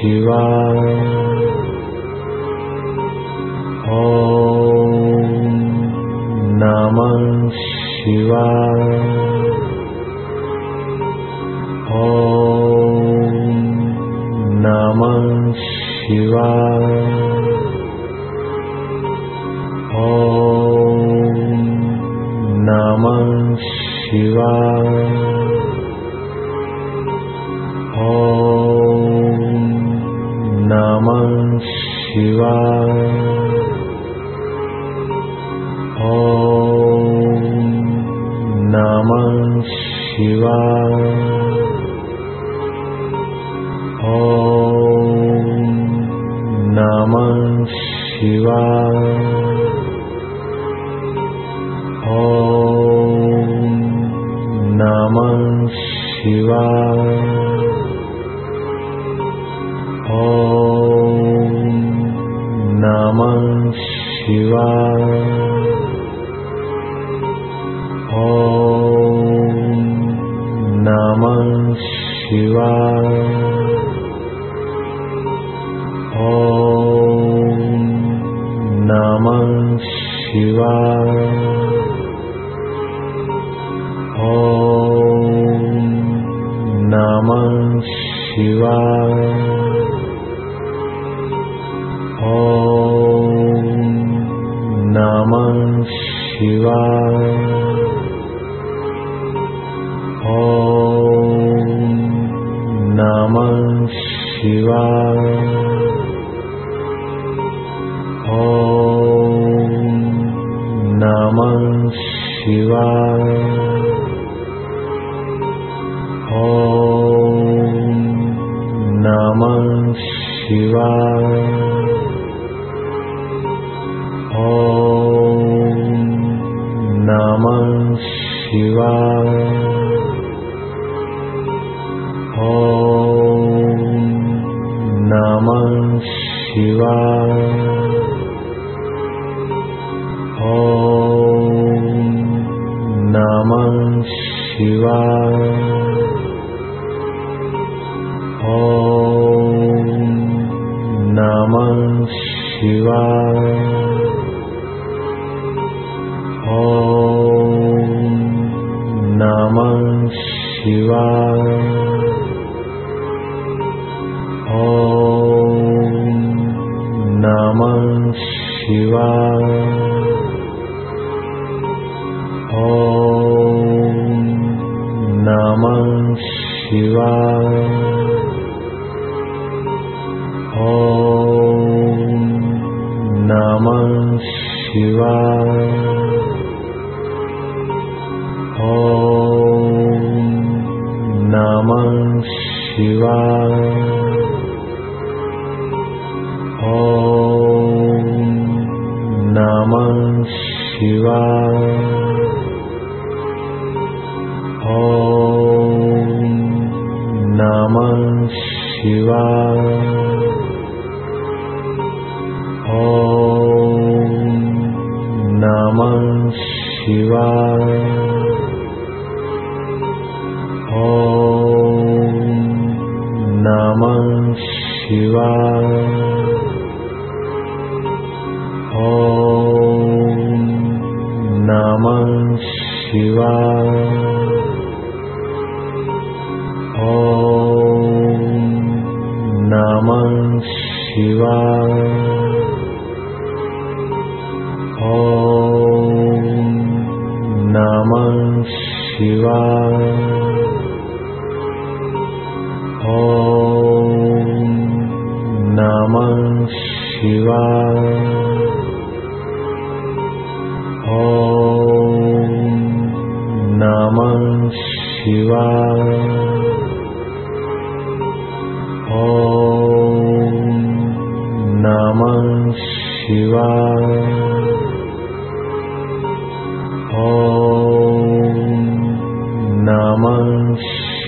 शिवा ॐ नाम शिवा ॐ नाम शिवा शिवा ॐ नमः शिवा शिवाय। ॐ नमः शिवाय। शिवा। ॐ नमः शिवा शिवा ओ नाम शिवा नाम शिवा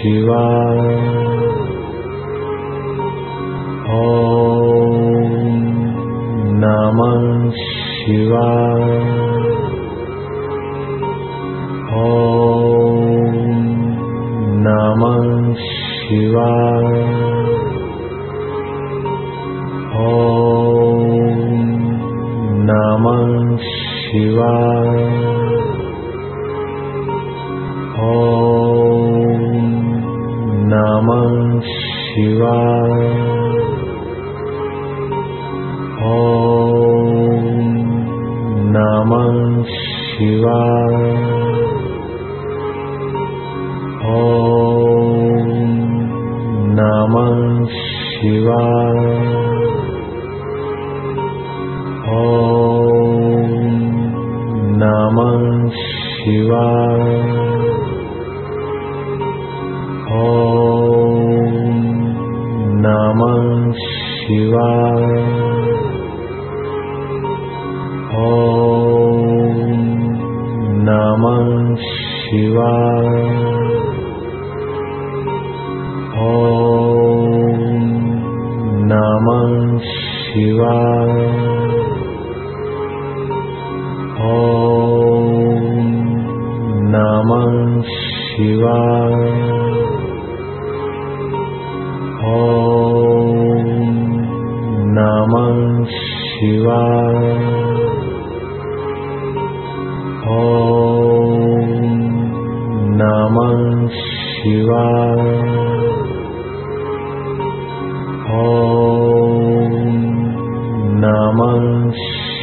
शिवा ॐ नमः शिवा शिवा नाम शिवा नाम शिवा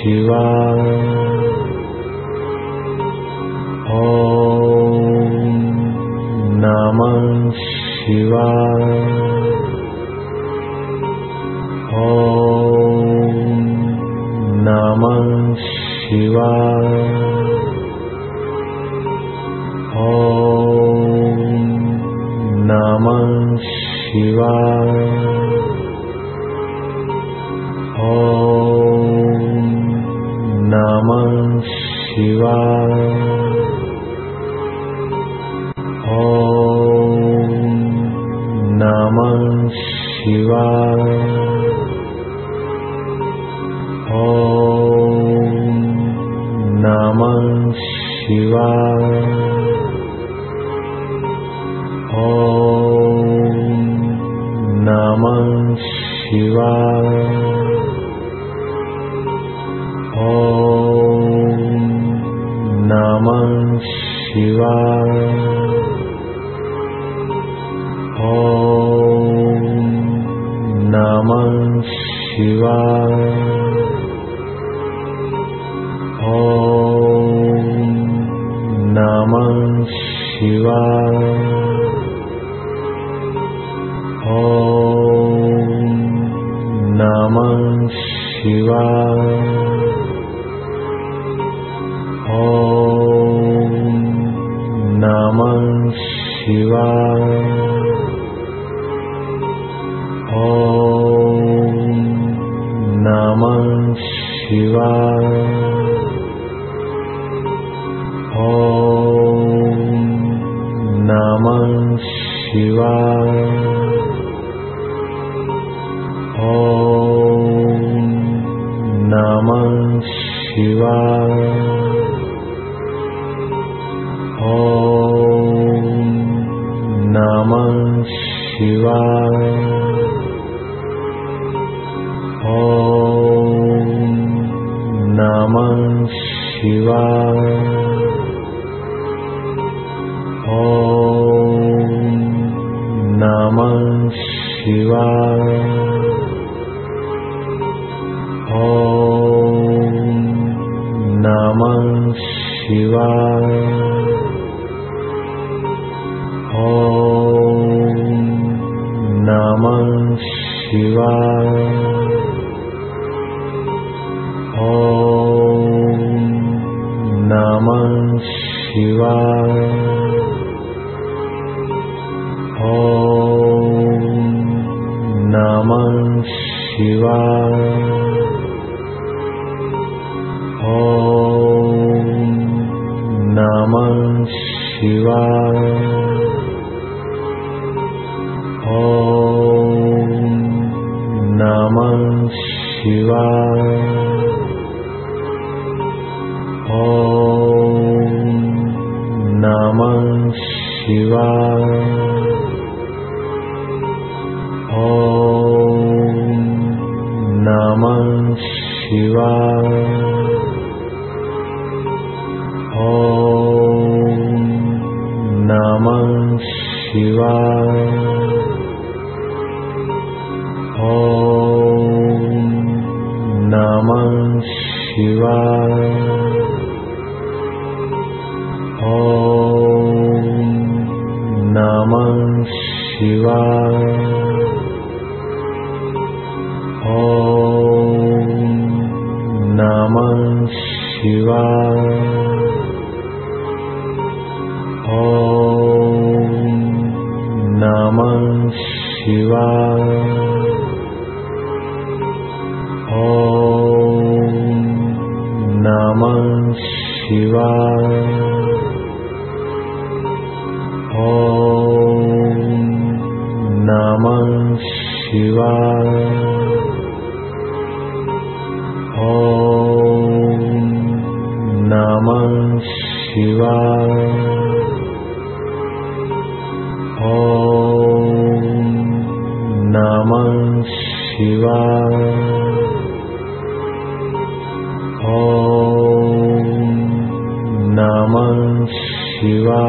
You are. शिवाम शिवा नाम शिवाय। नाम शिवा। नमः शिवा। शिवा नाम शिवा नाम शिवा नमः शिवा शिवा। ॐ नमः शिवा शिवा ॐ नमः शिवाय। शिवा। ॐ नमः शिवा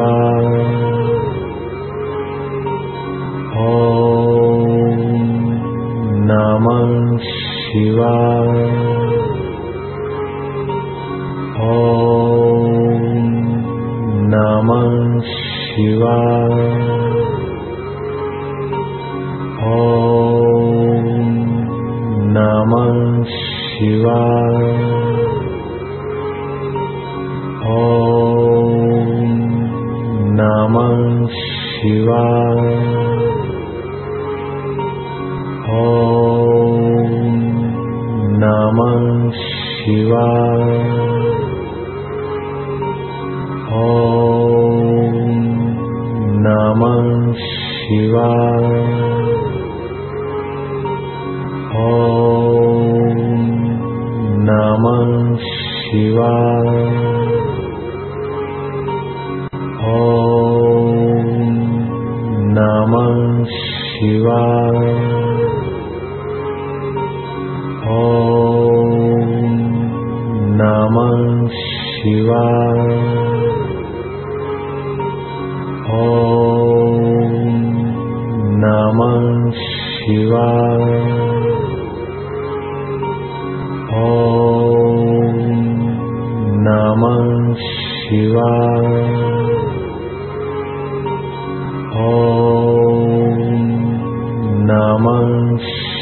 शिवाम शिवा नमः शिवाय।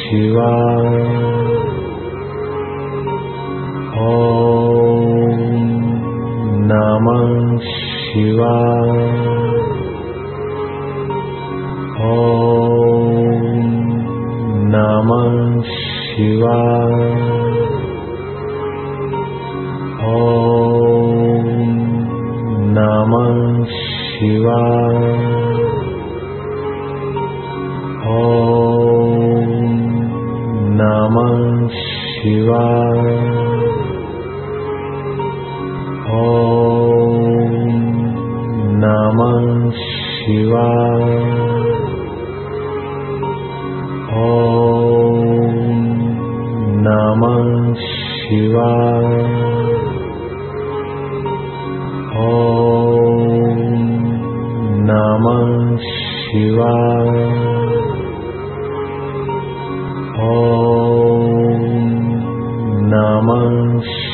शिवाय ॐ नमः शिवा शिवामं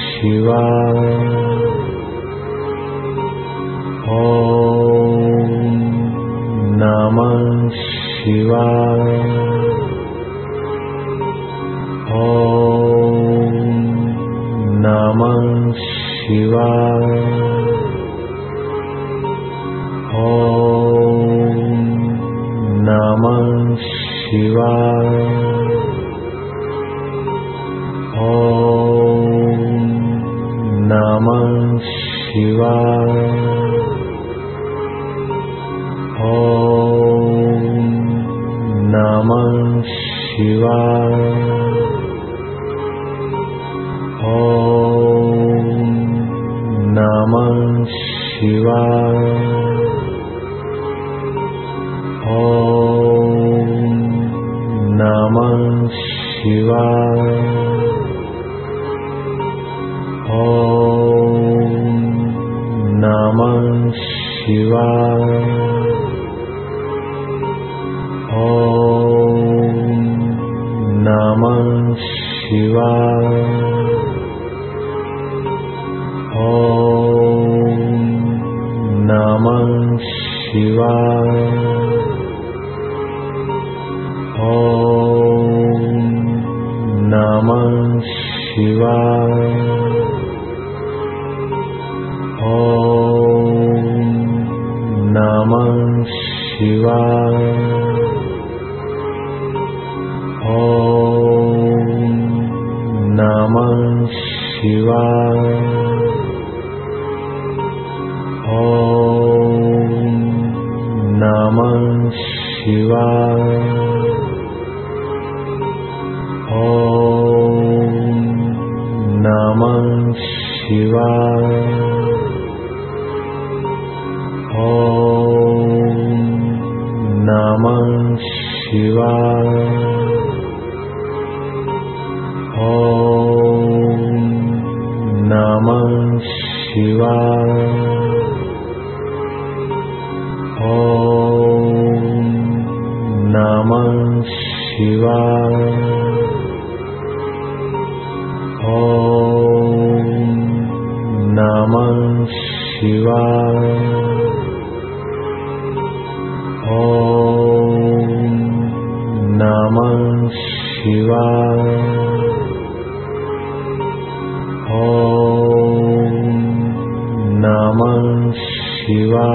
शिवा नाम शिवा शिवा। नाम शिवा। नाम शिवा। शिवामं शिवा ॐ नाम शिवा शिवा। ॐ नमः शिवा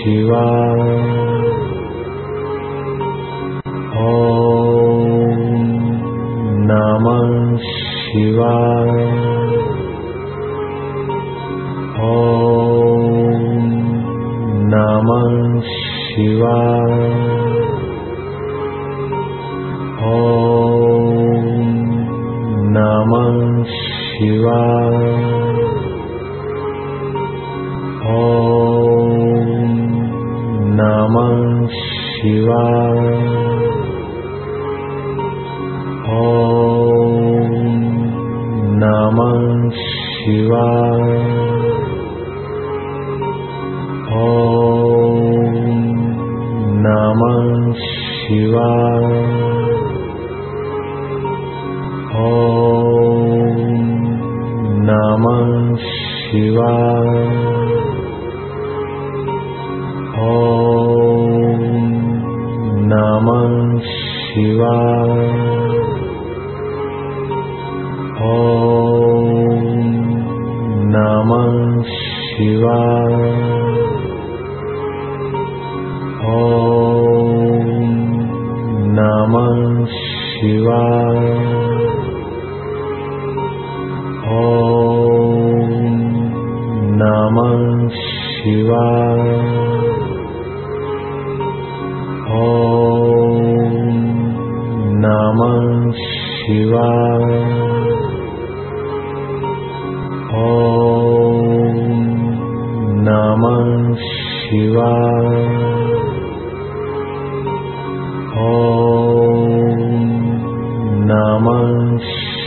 शिवा। ॐ नमः शिवा शिवा। ॐ नमः शिवा। ॐ नमः शिवा।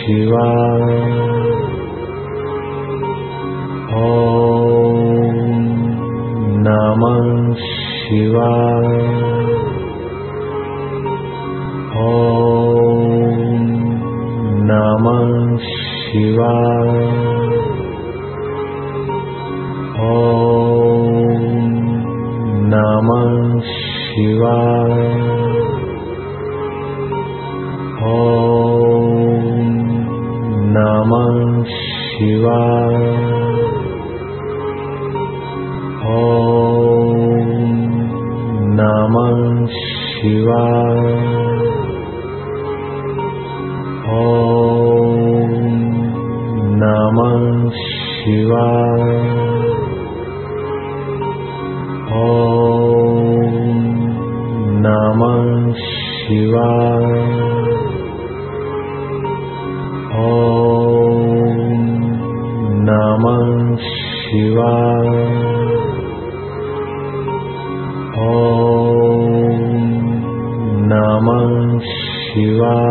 शिवा ॐ नमः शिवा ॐ नमः शिवा शिवा। ॐ नमः शिवाय ॐ नमः शिवा।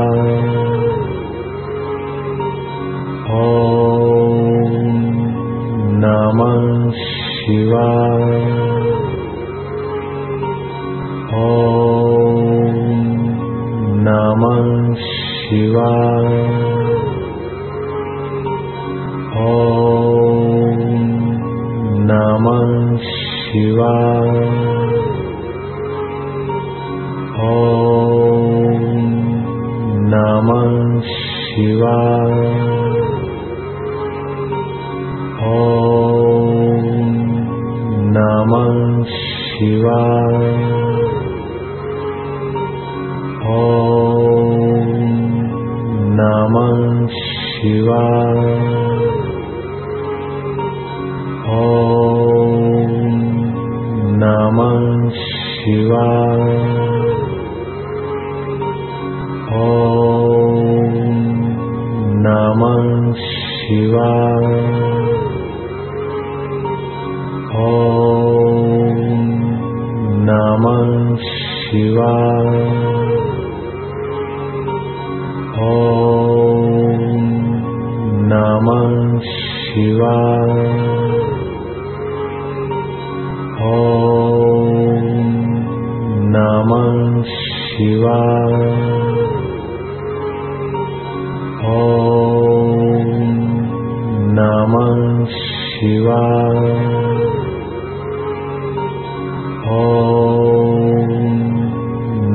शिवाय ॐ नमः शिवाय। शिवा। ॐ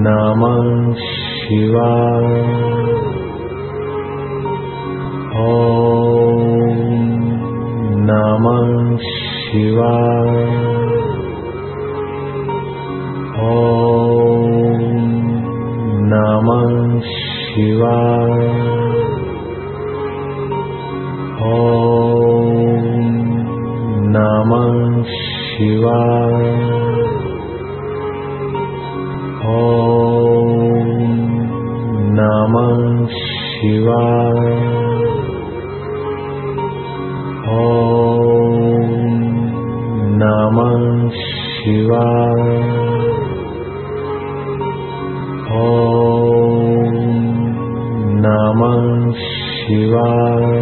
नमः शिवा शिवाय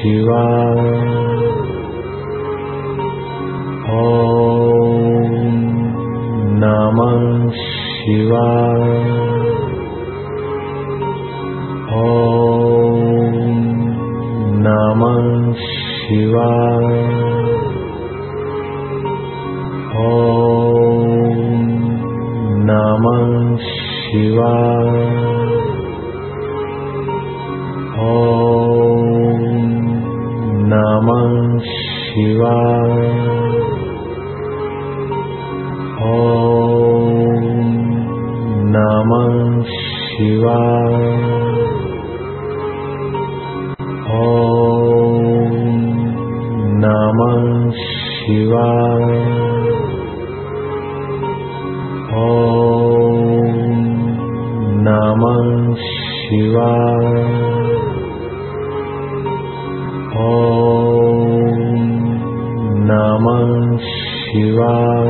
शिवा ॐ नमः शिवा शिवाय नमः शिवाय।